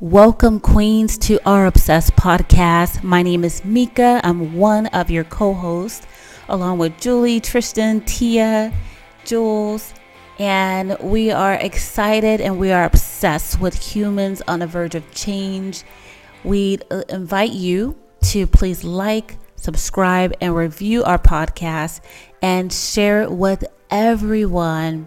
Welcome, Queens, to our Obsessed podcast. My name is Mika. I'm one of your co hosts, along with Julie, Tristan, Tia, Jules, and we are excited and we are obsessed with humans on the verge of change. We uh, invite you to please like, subscribe, and review our podcast and share it with everyone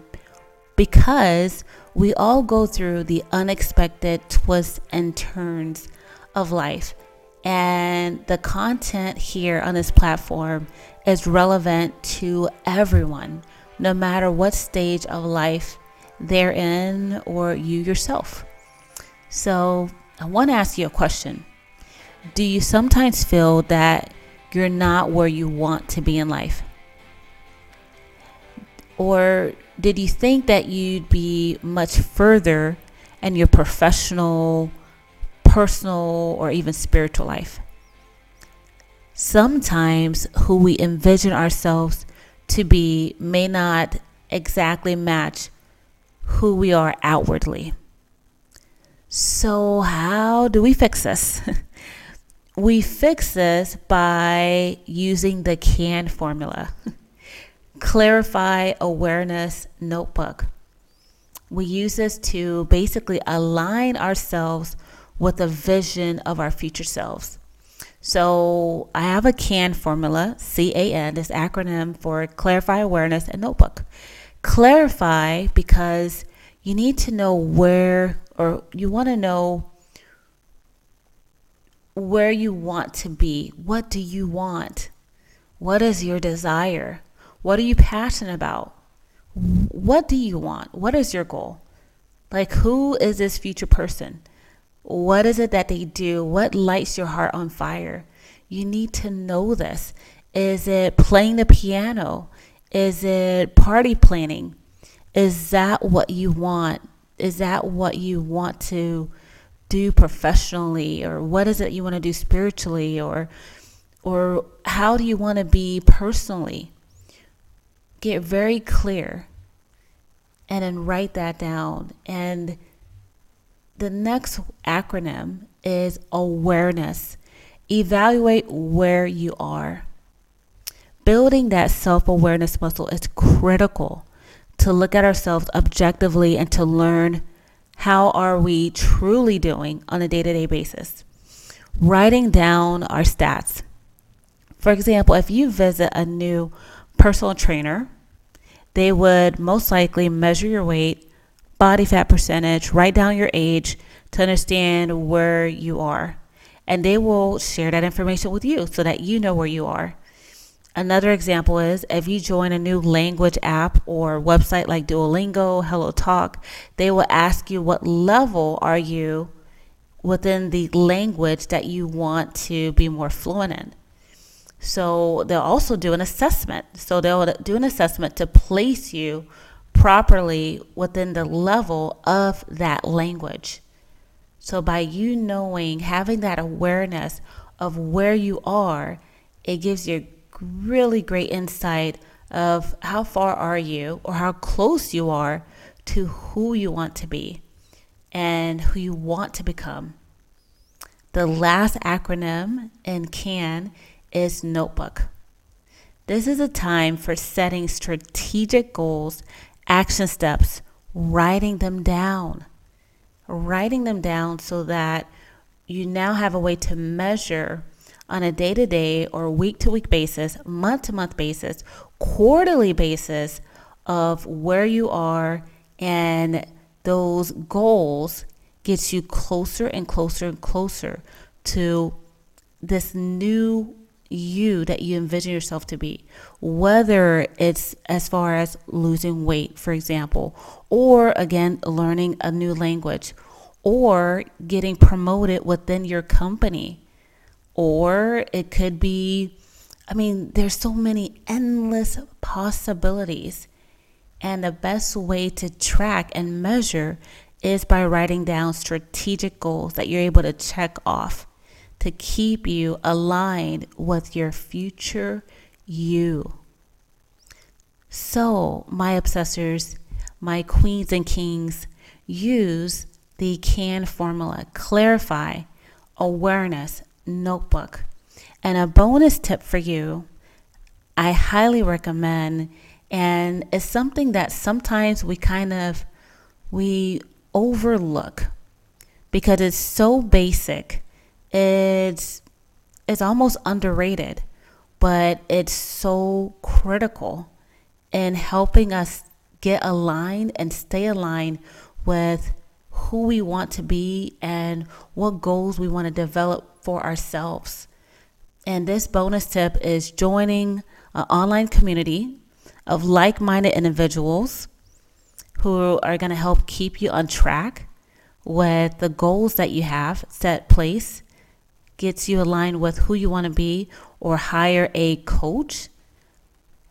because we all go through the unexpected twists and turns of life. And the content here on this platform is relevant to everyone, no matter what stage of life they're in or you yourself. So, I want to ask you a question. Do you sometimes feel that you're not where you want to be in life? Or did you think that you'd be much further in your professional, personal, or even spiritual life? Sometimes who we envision ourselves to be may not exactly match who we are outwardly. So, how do we fix this? we fix this by using the CAN formula. Clarify Awareness Notebook. We use this to basically align ourselves with the vision of our future selves. So I have a CAN formula, C A N, this acronym for Clarify Awareness and Notebook. Clarify because you need to know where, or you want to know where you want to be. What do you want? What is your desire? What are you passionate about? What do you want? What is your goal? Like, who is this future person? What is it that they do? What lights your heart on fire? You need to know this. Is it playing the piano? Is it party planning? Is that what you want? Is that what you want to do professionally or what is it you want to do spiritually or or how do you want to be personally? Get very clear and then write that down. And the next acronym is awareness. Evaluate where you are. Building that self awareness muscle is critical to look at ourselves objectively and to learn how are we truly doing on a day-to-day basis. Writing down our stats. For example, if you visit a new personal trainer, they would most likely measure your weight, body fat percentage, write down your age to understand where you are. And they will share that information with you so that you know where you are. Another example is if you join a new language app or website like Duolingo, Hello Talk, they will ask you what level are you within the language that you want to be more fluent in. So they'll also do an assessment. So they'll do an assessment to place you properly within the level of that language. So by you knowing, having that awareness of where you are, it gives you really great insight of how far are you or how close you are to who you want to be and who you want to become. The last acronym in CAN is Notebook. This is a time for setting strategic goals, action steps, writing them down. Writing them down so that you now have a way to measure on a day to day or week to week basis, month to month basis, quarterly basis of where you are and those goals gets you closer and closer and closer to this new you that you envision yourself to be, whether it's as far as losing weight, for example, or again, learning a new language, or getting promoted within your company, or it could be, I mean, there's so many endless possibilities. And the best way to track and measure is by writing down strategic goals that you're able to check off to keep you aligned with your future you. So, my obsessors, my queens and kings, use the CAN formula, clarify, awareness, notebook. And a bonus tip for you, I highly recommend, and it's something that sometimes we kind of we overlook because it's so basic. It's it's almost underrated, but it's so critical in helping us get aligned and stay aligned with who we want to be and what goals we want to develop for ourselves. And this bonus tip is joining an online community of like minded individuals who are going to help keep you on track with the goals that you have set place, gets you aligned with who you want to be, or hire a coach.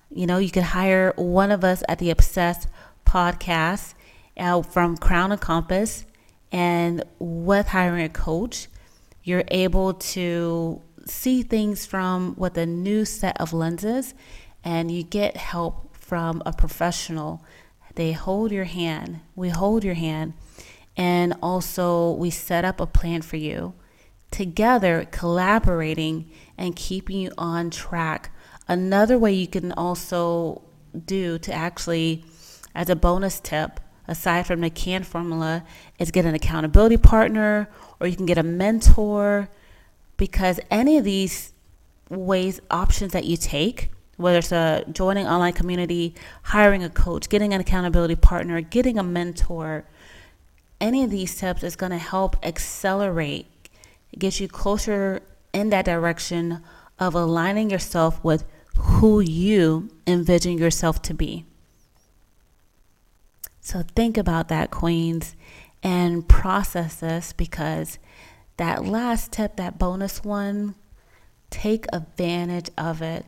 You know, you could hire one of us at the Obsessed podcast uh, from Crown and Compass. And with hiring a coach, you're able to see things from with a new set of lenses and you get help from a professional. They hold your hand. We hold your hand. And also, we set up a plan for you together, collaborating and keeping you on track. Another way you can also do to actually, as a bonus tip, aside from the CAN formula, is get an accountability partner or you can get a mentor because any of these ways, options that you take, whether it's a joining online community, hiring a coach, getting an accountability partner, getting a mentor, any of these tips is going to help accelerate, get you closer in that direction of aligning yourself with who you envision yourself to be. So think about that, Queens, and process this because that last tip, that bonus one, take advantage of it.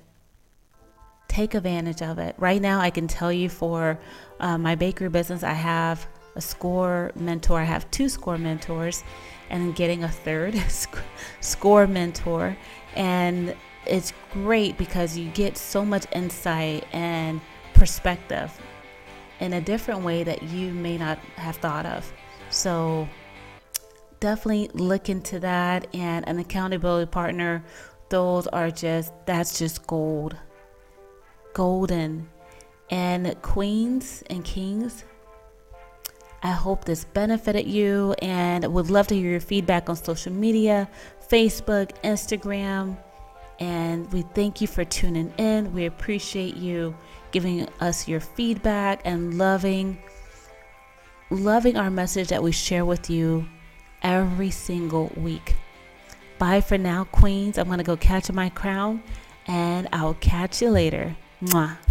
Take advantage of it. Right now, I can tell you for uh, my bakery business, I have a Score mentor. I have two Score mentors, and getting a third Score mentor. And it's great because you get so much insight and perspective in a different way that you may not have thought of. So definitely look into that and an accountability partner. Those are just, that's just gold. Golden. And queens and kings, I hope this benefited you and would love to hear your feedback on social media Facebook, Instagram. And we thank you for tuning in. We appreciate you giving us your feedback and loving loving our message that we share with you every single week. Bye for now, Queens. I'm going to go catch my crown and I'll catch you later. Mwah.